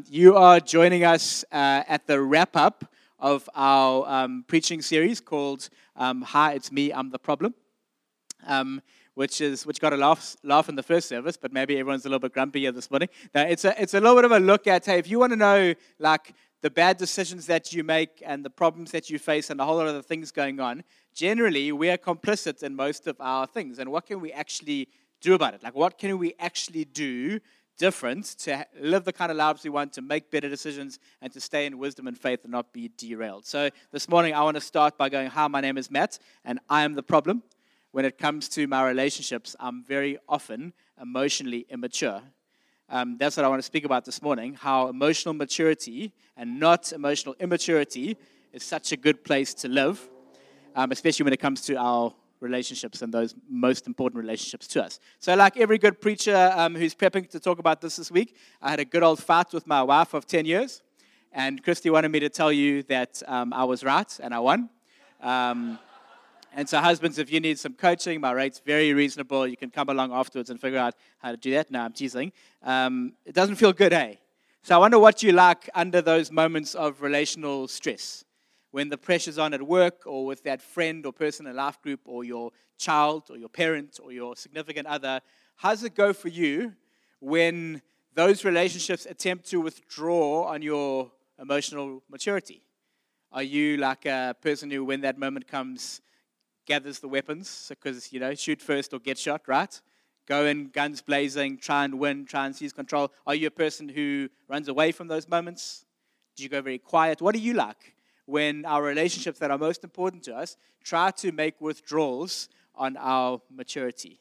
Um, you are joining us uh, at the wrap up of our um, preaching series called um, Hi, It's Me, I'm the Problem, um, which, is, which got a laugh, laugh in the first service, but maybe everyone's a little bit grumpy here this morning. Now, it's, a, it's a little bit of a look at, hey, if you want to know, like, the bad decisions that you make and the problems that you face and a whole lot of the things going on, generally we are complicit in most of our things. And what can we actually do about it? Like, what can we actually do different to live the kind of lives we want, to make better decisions, and to stay in wisdom and faith and not be derailed? So, this morning I want to start by going, Hi, my name is Matt, and I am the problem. When it comes to my relationships, I'm very often emotionally immature. Um, that's what I want to speak about this morning how emotional maturity and not emotional immaturity is such a good place to live, um, especially when it comes to our relationships and those most important relationships to us. So, like every good preacher um, who's prepping to talk about this this week, I had a good old fight with my wife of 10 years. And Christy wanted me to tell you that um, I was right and I won. Um, and so, husbands, if you need some coaching, my rate's very reasonable. You can come along afterwards and figure out how to do that. No, I'm teasing. Um, it doesn't feel good, eh? So, I wonder what you like under those moments of relational stress when the pressure's on at work or with that friend or person in a life group or your child or your parent or your significant other, how does it go for you when those relationships attempt to withdraw on your emotional maturity? Are you like a person who, when that moment comes, gathers the weapons? Because, you know, shoot first or get shot, right? Go in guns blazing, try and win, try and seize control. Are you a person who runs away from those moments? Do you go very quiet? What do you like? When our relationships that are most important to us try to make withdrawals on our maturity.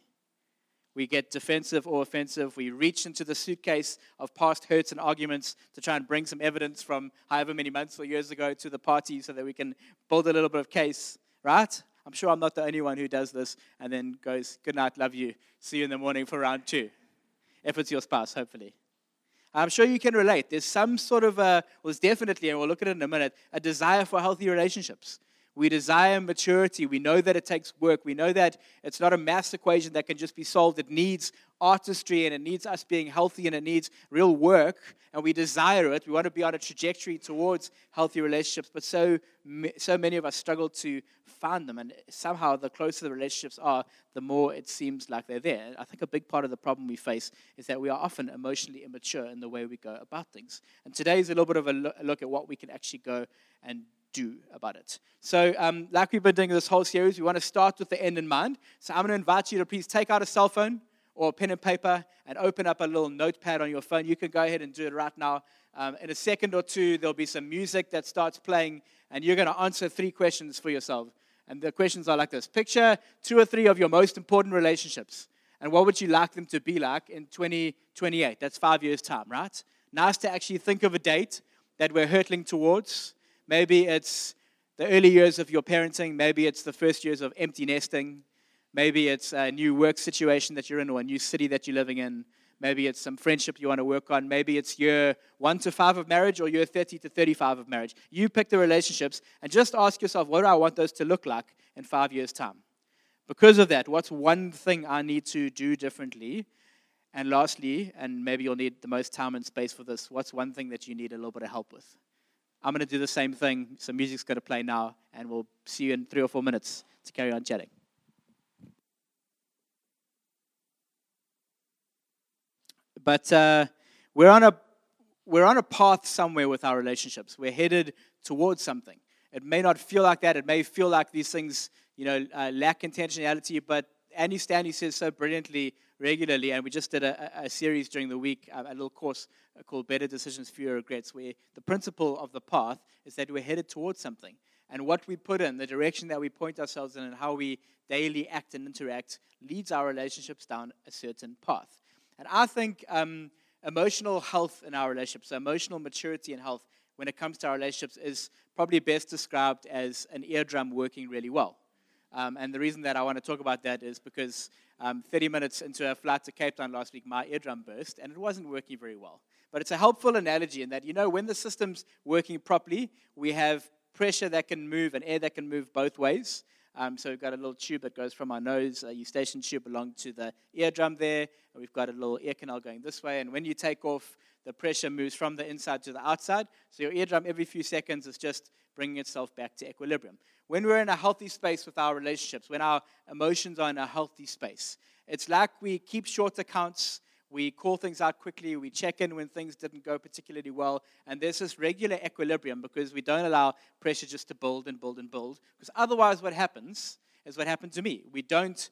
We get defensive or offensive. We reach into the suitcase of past hurts and arguments to try and bring some evidence from however many months or years ago to the party so that we can build a little bit of case, right? I'm sure I'm not the only one who does this and then goes, Good night, love you. See you in the morning for round two. If it's your spouse, hopefully. I'm sure you can relate. There's some sort of a, well, definitely, and we'll look at it in a minute, a desire for healthy relationships. We desire maturity. We know that it takes work. We know that it's not a math equation that can just be solved. It needs artistry and it needs us being healthy and it needs real work. And we desire it. We want to be on a trajectory towards healthy relationships. But so, so many of us struggle to find them. And somehow, the closer the relationships are, the more it seems like they're there. I think a big part of the problem we face is that we are often emotionally immature in the way we go about things. And today is a little bit of a look at what we can actually go and do about it. So, um, like we've been doing this whole series, we want to start with the end in mind. So, I'm going to invite you to please take out a cell phone or a pen and paper and open up a little notepad on your phone. You can go ahead and do it right now. Um, in a second or two, there'll be some music that starts playing, and you're going to answer three questions for yourself. And the questions are like this Picture two or three of your most important relationships, and what would you like them to be like in 2028? That's five years' time, right? Nice to actually think of a date that we're hurtling towards Maybe it's the early years of your parenting. Maybe it's the first years of empty nesting. Maybe it's a new work situation that you're in or a new city that you're living in. Maybe it's some friendship you want to work on. Maybe it's year one to five of marriage or year 30 to 35 of marriage. You pick the relationships and just ask yourself, what do I want those to look like in five years' time? Because of that, what's one thing I need to do differently? And lastly, and maybe you'll need the most time and space for this, what's one thing that you need a little bit of help with? I'm going to do the same thing. Some music's going to play now, and we'll see you in three or four minutes to carry on chatting. But uh, we're on a we're on a path somewhere with our relationships. We're headed towards something. It may not feel like that. It may feel like these things, you know, uh, lack intentionality. But Andy Stanley says so brilliantly regularly, and we just did a, a series during the week, a, a little course called Better Decisions, Fewer Regrets, where the principle of the path is that we're headed towards something. And what we put in, the direction that we point ourselves in, and how we daily act and interact leads our relationships down a certain path. And I think um, emotional health in our relationships, so emotional maturity and health when it comes to our relationships, is probably best described as an eardrum working really well. Um, and the reason that I want to talk about that is because um, 30 minutes into a flight to Cape Town last week, my eardrum burst, and it wasn't working very well. But it's a helpful analogy in that, you know, when the system's working properly, we have pressure that can move and air that can move both ways. Um, so we've got a little tube that goes from our nose, a eustachian tube along to the eardrum there. We've got a little ear canal going this way. And when you take off, the pressure moves from the inside to the outside. So your eardrum every few seconds is just bringing itself back to equilibrium. When we're in a healthy space with our relationships, when our emotions are in a healthy space, it's like we keep short accounts, we call things out quickly, we check in when things didn't go particularly well, and there's this regular equilibrium because we don't allow pressure just to build and build and build. Because otherwise, what happens is what happened to me. We don't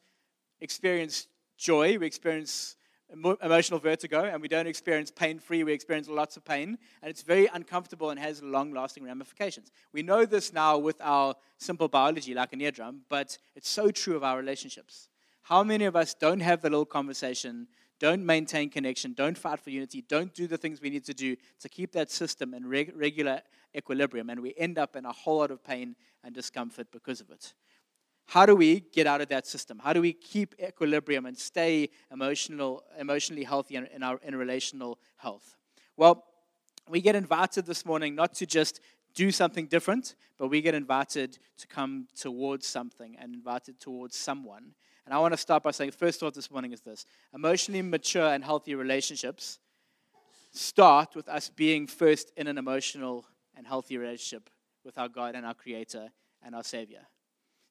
experience joy, we experience emotional vertigo, and we don't experience pain free, we experience lots of pain, and it's very uncomfortable and has long lasting ramifications. We know this now with our simple biology, like an eardrum, but it's so true of our relationships. How many of us don't have the little conversation, don't maintain connection, don't fight for unity, don't do the things we need to do to keep that system in reg- regular equilibrium, and we end up in a whole lot of pain and discomfort because of it? How do we get out of that system? How do we keep equilibrium and stay emotional, emotionally healthy in, in our in relational health? Well, we get invited this morning not to just do something different, but we get invited to come towards something and invited towards someone. And I want to start by saying, first thought this morning is this emotionally mature and healthy relationships start with us being first in an emotional and healthy relationship with our God and our Creator and our Savior.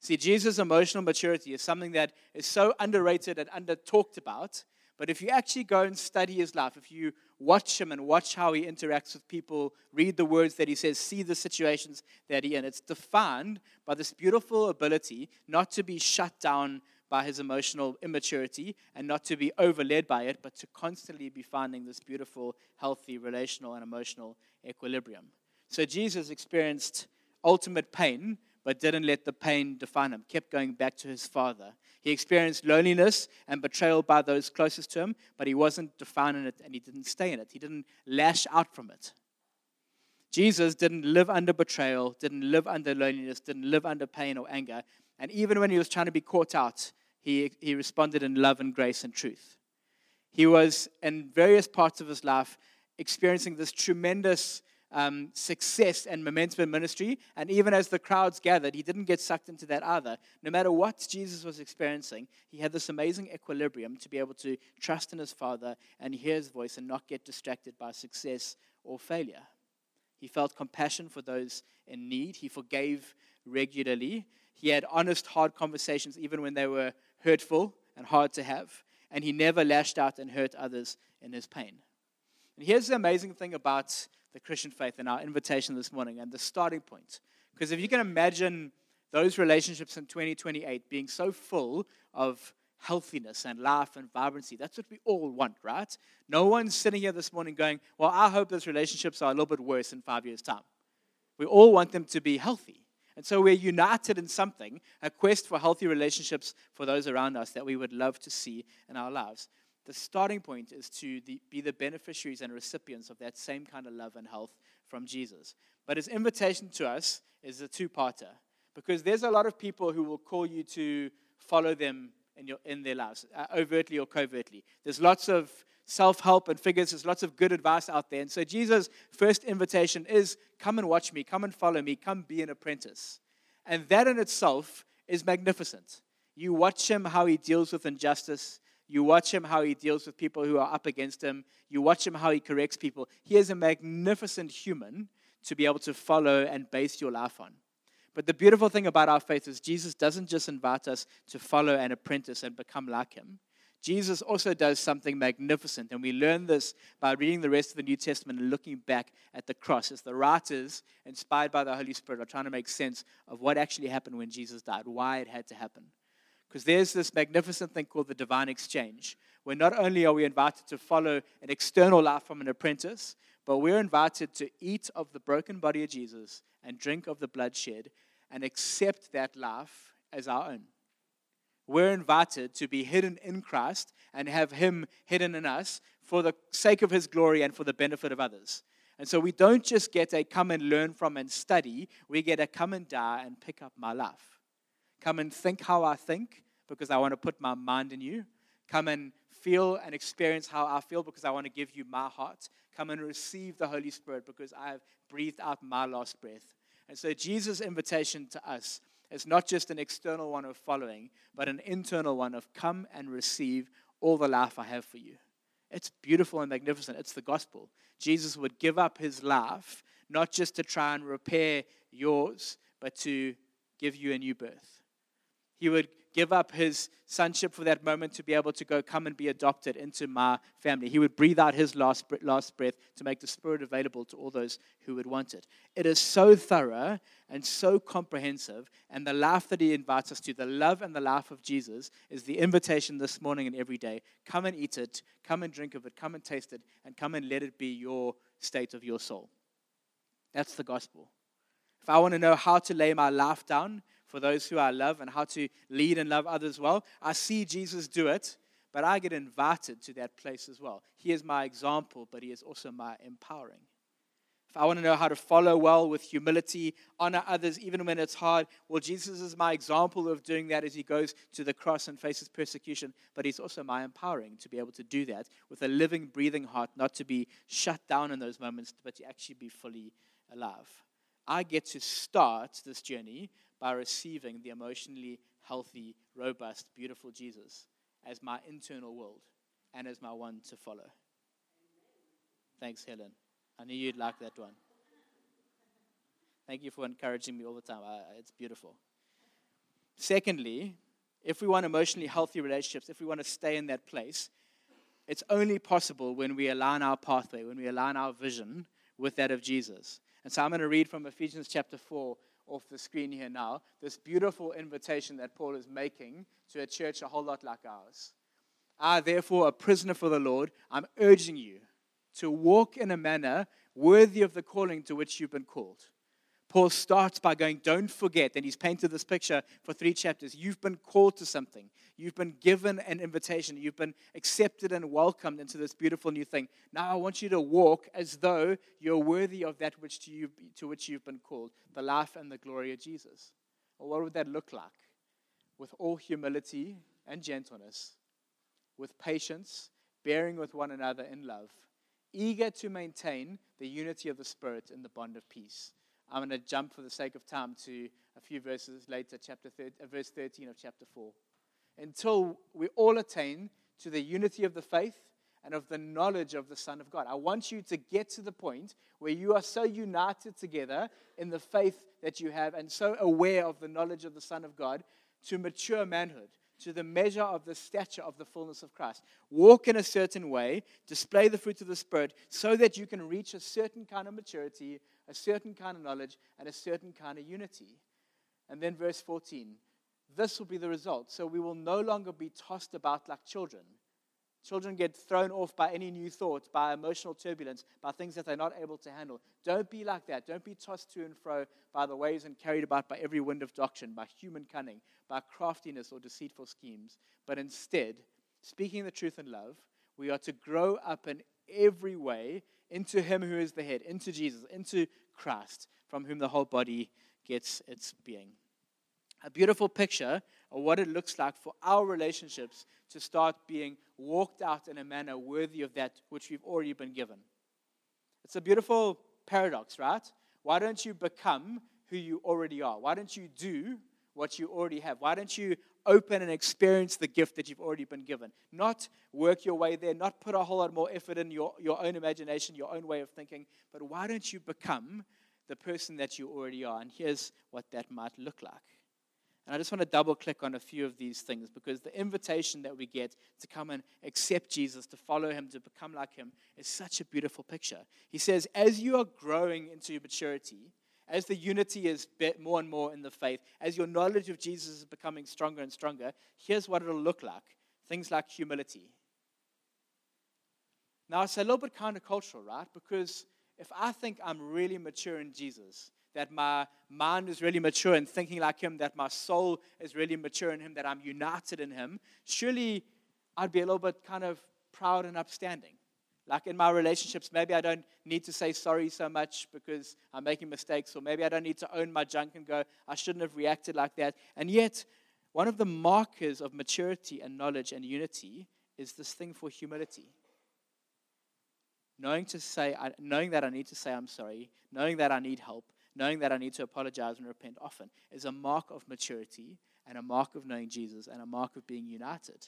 See, Jesus' emotional maturity is something that is so underrated and under talked about. But if you actually go and study his life, if you watch him and watch how he interacts with people, read the words that he says, see the situations that he in, it's defined by this beautiful ability not to be shut down by his emotional immaturity and not to be overled by it, but to constantly be finding this beautiful, healthy relational and emotional equilibrium. So Jesus experienced ultimate pain but didn't let the pain define him, kept going back to his father. He experienced loneliness and betrayal by those closest to him, but he wasn't defining it and he didn't stay in it. He didn't lash out from it. Jesus didn't live under betrayal, didn't live under loneliness, didn't live under pain or anger. And even when he was trying to be caught out, he, he responded in love and grace and truth. He was in various parts of his life experiencing this tremendous um, success and momentum in ministry. And even as the crowds gathered, he didn't get sucked into that either. No matter what Jesus was experiencing, he had this amazing equilibrium to be able to trust in his Father and hear his voice and not get distracted by success or failure. He felt compassion for those in need. He forgave regularly. He had honest, hard conversations, even when they were hurtful and hard to have. And he never lashed out and hurt others in his pain. And here's the amazing thing about the Christian faith and our invitation this morning and the starting point. Because if you can imagine those relationships in 2028 being so full of healthiness and life and vibrancy, that's what we all want, right? No one's sitting here this morning going, Well, I hope those relationships are a little bit worse in five years' time. We all want them to be healthy. And so we're united in something, a quest for healthy relationships for those around us that we would love to see in our lives the starting point is to the, be the beneficiaries and recipients of that same kind of love and health from Jesus. But his invitation to us is a two parter because there's a lot of people who will call you to follow them in, your, in their lives, uh, overtly or covertly. There's lots of self help and figures, there's lots of good advice out there. And so Jesus' first invitation is come and watch me, come and follow me, come be an apprentice. And that in itself is magnificent. You watch him how he deals with injustice. You watch him how he deals with people who are up against him. You watch him how he corrects people. He is a magnificent human to be able to follow and base your life on. But the beautiful thing about our faith is Jesus doesn't just invite us to follow and apprentice and become like him. Jesus also does something magnificent, and we learn this by reading the rest of the New Testament and looking back at the cross as the writers, inspired by the Holy Spirit, are trying to make sense of what actually happened when Jesus died, why it had to happen. Because there's this magnificent thing called the divine exchange, where not only are we invited to follow an external life from an apprentice, but we're invited to eat of the broken body of Jesus and drink of the blood shed and accept that life as our own. We're invited to be hidden in Christ and have Him hidden in us for the sake of His glory and for the benefit of others. And so we don't just get a come and learn from and study, we get a come and die and pick up my life. Come and think how I think because I want to put my mind in you. Come and feel and experience how I feel because I want to give you my heart. Come and receive the Holy Spirit because I have breathed out my last breath. And so Jesus' invitation to us is not just an external one of following, but an internal one of come and receive all the life I have for you. It's beautiful and magnificent. It's the gospel. Jesus would give up his life, not just to try and repair yours, but to give you a new birth. He would give up his sonship for that moment to be able to go come and be adopted into my family. He would breathe out his last, last breath to make the Spirit available to all those who would want it. It is so thorough and so comprehensive. And the life that he invites us to, the love and the life of Jesus, is the invitation this morning and every day. Come and eat it, come and drink of it, come and taste it, and come and let it be your state of your soul. That's the gospel. If I want to know how to lay my life down, for those who I love and how to lead and love others well. I see Jesus do it, but I get invited to that place as well. He is my example, but He is also my empowering. If I want to know how to follow well with humility, honor others even when it's hard, well, Jesus is my example of doing that as He goes to the cross and faces persecution, but He's also my empowering to be able to do that with a living, breathing heart, not to be shut down in those moments, but to actually be fully alive. I get to start this journey by receiving the emotionally healthy, robust, beautiful Jesus as my internal world and as my one to follow. Thanks, Helen. I knew you'd like that one. Thank you for encouraging me all the time. I, it's beautiful. Secondly, if we want emotionally healthy relationships, if we want to stay in that place, it's only possible when we align our pathway, when we align our vision with that of Jesus. And so I'm going to read from Ephesians chapter 4, off the screen here now this beautiful invitation that Paul is making to a church a whole lot like ours. I, therefore, a prisoner for the Lord, I'm urging you to walk in a manner worthy of the calling to which you've been called. Paul starts by going, Don't forget. And he's painted this picture for three chapters. You've been called to something, you've been given an invitation, you've been accepted and welcomed into this beautiful new thing. Now I want you to walk as though you're worthy of that which to, you, to which you've been called the life and the glory of Jesus. Well, what would that look like? With all humility and gentleness, with patience, bearing with one another in love, eager to maintain the unity of the Spirit in the bond of peace. I'm going to jump for the sake of time to a few verses later, chapter 13, uh, verse 13 of chapter 4. Until we all attain to the unity of the faith and of the knowledge of the Son of God. I want you to get to the point where you are so united together in the faith that you have and so aware of the knowledge of the Son of God to mature manhood, to the measure of the stature of the fullness of Christ. Walk in a certain way, display the fruit of the Spirit, so that you can reach a certain kind of maturity a certain kind of knowledge, and a certain kind of unity. And then verse 14 this will be the result. So we will no longer be tossed about like children. Children get thrown off by any new thought, by emotional turbulence, by things that they're not able to handle. Don't be like that. Don't be tossed to and fro by the waves and carried about by every wind of doctrine, by human cunning, by craftiness or deceitful schemes. But instead, speaking the truth in love, we are to grow up in every way into Him who is the head, into Jesus, into Christ, from whom the whole body gets its being. A beautiful picture of what it looks like for our relationships to start being walked out in a manner worthy of that which we've already been given. It's a beautiful paradox, right? Why don't you become who you already are? Why don't you do what you already have? Why don't you open and experience the gift that you've already been given? Not work your way there, not put a whole lot more effort in your, your own imagination, your own way of thinking, but why don't you become the person that you already are? And here's what that might look like. And I just want to double click on a few of these things because the invitation that we get to come and accept Jesus, to follow him, to become like him, is such a beautiful picture. He says, as you are growing into maturity, as the unity is more and more in the faith, as your knowledge of Jesus is becoming stronger and stronger, here's what it'll look like things like humility. Now, it's a little bit countercultural, right? Because if I think I'm really mature in Jesus, that my mind is really mature in thinking like Him, that my soul is really mature in Him, that I'm united in Him, surely I'd be a little bit kind of proud and upstanding. Like in my relationships, maybe I don't need to say sorry so much because I'm making mistakes, or maybe I don't need to own my junk and go, I shouldn't have reacted like that. And yet, one of the markers of maturity and knowledge and unity is this thing for humility. Knowing, to say, knowing that I need to say I'm sorry, knowing that I need help, knowing that I need to apologize and repent often is a mark of maturity and a mark of knowing Jesus and a mark of being united.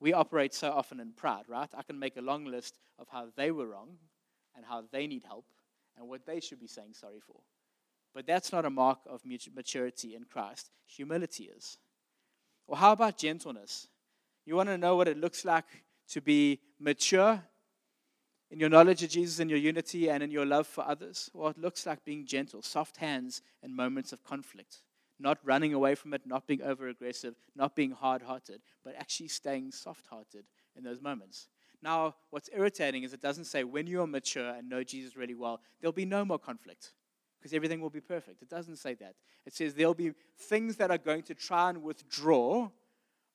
We operate so often in pride, right? I can make a long list of how they were wrong and how they need help and what they should be saying sorry for. But that's not a mark of maturity in Christ. Humility is. Or how about gentleness? You want to know what it looks like to be mature in your knowledge of Jesus and your unity and in your love for others? Well, it looks like being gentle, soft hands in moments of conflict, not running away from it, not being over aggressive, not being hard hearted, but actually staying soft hearted in those moments. Now, what's irritating is it doesn't say when you are mature and know Jesus really well, there'll be no more conflict because everything will be perfect. It doesn't say that. It says there'll be things that are going to try and withdraw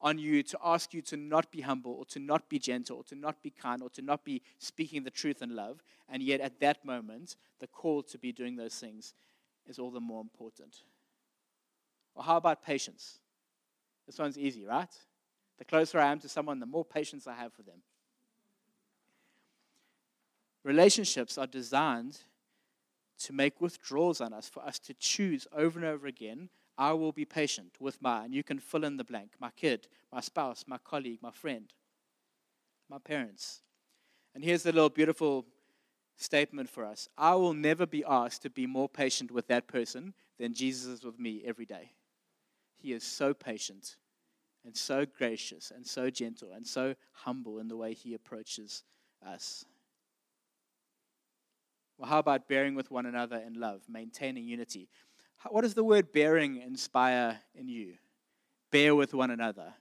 on you to ask you to not be humble or to not be gentle or to not be kind or to not be speaking the truth in love. And yet, at that moment, the call to be doing those things is all the more important. Or how about patience? This one's easy, right? The closer I am to someone, the more patience I have for them. Relationships are designed to make withdrawals on us, for us to choose over and over again I will be patient with my, and you can fill in the blank my kid, my spouse, my colleague, my friend, my parents. And here's the little beautiful statement for us I will never be asked to be more patient with that person than Jesus is with me every day. He is so patient and so gracious and so gentle and so humble in the way he approaches us. Well, how about bearing with one another in love, maintaining unity? what does the word bearing inspire in you? Bear with one another.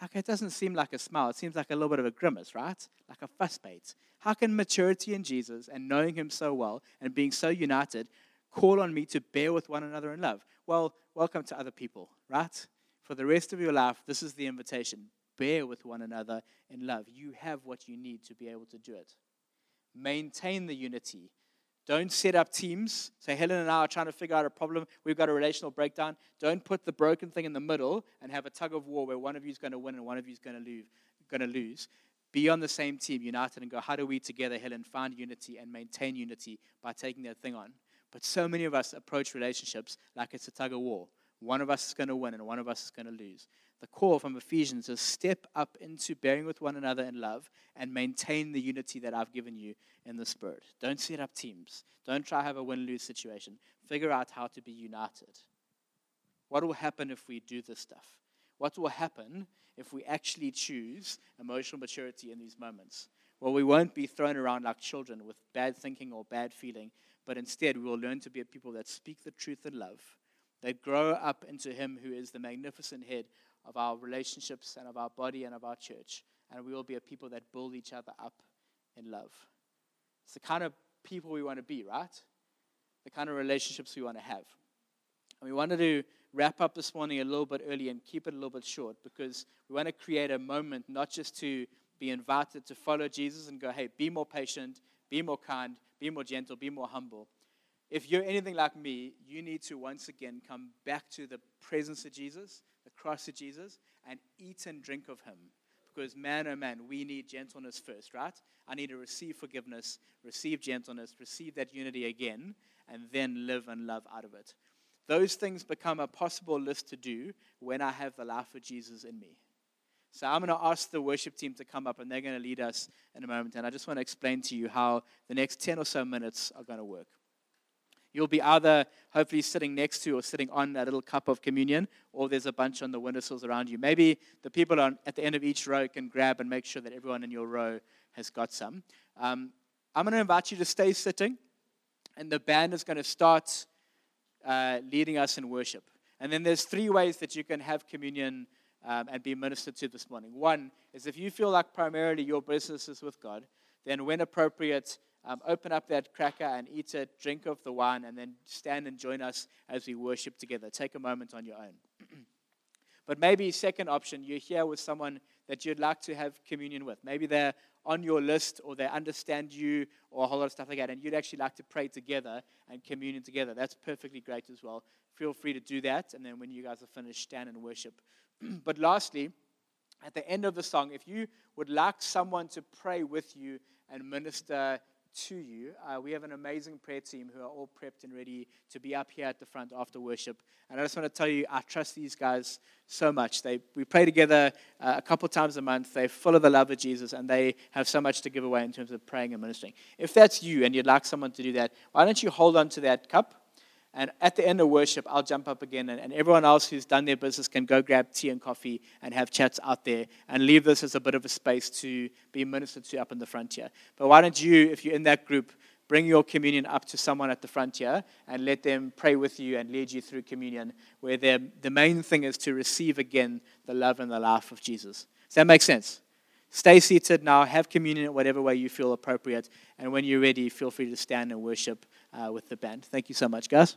Like it doesn't seem like a smile. It seems like a little bit of a grimace, right? Like a fuss bait. How can maturity in Jesus and knowing Him so well and being so united call on me to bear with one another in love? Well, welcome to other people, right? For the rest of your life, this is the invitation. Bear with one another in love. You have what you need to be able to do it. Maintain the unity don't set up teams. Say, Helen and I are trying to figure out a problem. We've got a relational breakdown. Don't put the broken thing in the middle and have a tug of war where one of you is going to win and one of you is going to lose. Going to lose. Be on the same team, united, and go, how do we together, Helen, find unity and maintain unity by taking that thing on? But so many of us approach relationships like it's a tug of war. One of us is going to win and one of us is going to lose. The call from Ephesians is step up into bearing with one another in love and maintain the unity that I've given you in the Spirit. Don't set up teams. Don't try to have a win lose situation. Figure out how to be united. What will happen if we do this stuff? What will happen if we actually choose emotional maturity in these moments? Well, we won't be thrown around like children with bad thinking or bad feeling, but instead we will learn to be a people that speak the truth in love, that grow up into Him who is the magnificent head of our relationships and of our body and of our church. And we will be a people that build each other up in love. It's the kind of people we want to be, right? The kind of relationships we want to have. And we wanted to wrap up this morning a little bit early and keep it a little bit short because we want to create a moment not just to be invited to follow Jesus and go, hey, be more patient, be more kind, be more gentle, be more humble. If you're anything like me, you need to once again come back to the presence of Jesus, the cross of Jesus, and eat and drink of him. Because, man, oh man, we need gentleness first, right? I need to receive forgiveness, receive gentleness, receive that unity again, and then live and love out of it. Those things become a possible list to do when I have the life of Jesus in me. So I'm going to ask the worship team to come up, and they're going to lead us in a moment. And I just want to explain to you how the next 10 or so minutes are going to work. You'll be either hopefully sitting next to or sitting on that little cup of communion, or there's a bunch on the windowsills around you. Maybe the people on, at the end of each row can grab and make sure that everyone in your row has got some. Um, I'm going to invite you to stay sitting, and the band is going to start uh, leading us in worship. And then there's three ways that you can have communion um, and be ministered to this morning. One is if you feel like primarily your business is with God, then when appropriate, um, open up that cracker and eat it, drink of the wine, and then stand and join us as we worship together. Take a moment on your own. but maybe, second option, you're here with someone that you'd like to have communion with. Maybe they're on your list or they understand you or a whole lot of stuff like that, and you'd actually like to pray together and communion together. That's perfectly great as well. Feel free to do that, and then when you guys are finished, stand and worship. but lastly, at the end of the song, if you would like someone to pray with you and minister to you. Uh, we have an amazing prayer team who are all prepped and ready to be up here at the front after worship. And I just want to tell you, I trust these guys so much. They, we pray together uh, a couple times a month. They're full of the love of Jesus, and they have so much to give away in terms of praying and ministering. If that's you and you'd like someone to do that, why don't you hold on to that cup? And at the end of worship, I'll jump up again, and, and, everyone else who's done their business can go grab tea and coffee and have chats out there and leave this as a bit of a space to be ministered to up in the frontier. But why don't you, if you're in that group, bring your communion up to someone at the frontier and let them pray with you and lead you through communion, where the main thing is to receive again the love and the life of Jesus. Does that make sense? Stay seated now, have communion in whatever way you feel appropriate, and when you're ready, feel free to stand and worship uh, with the band. Thank you so much, guys.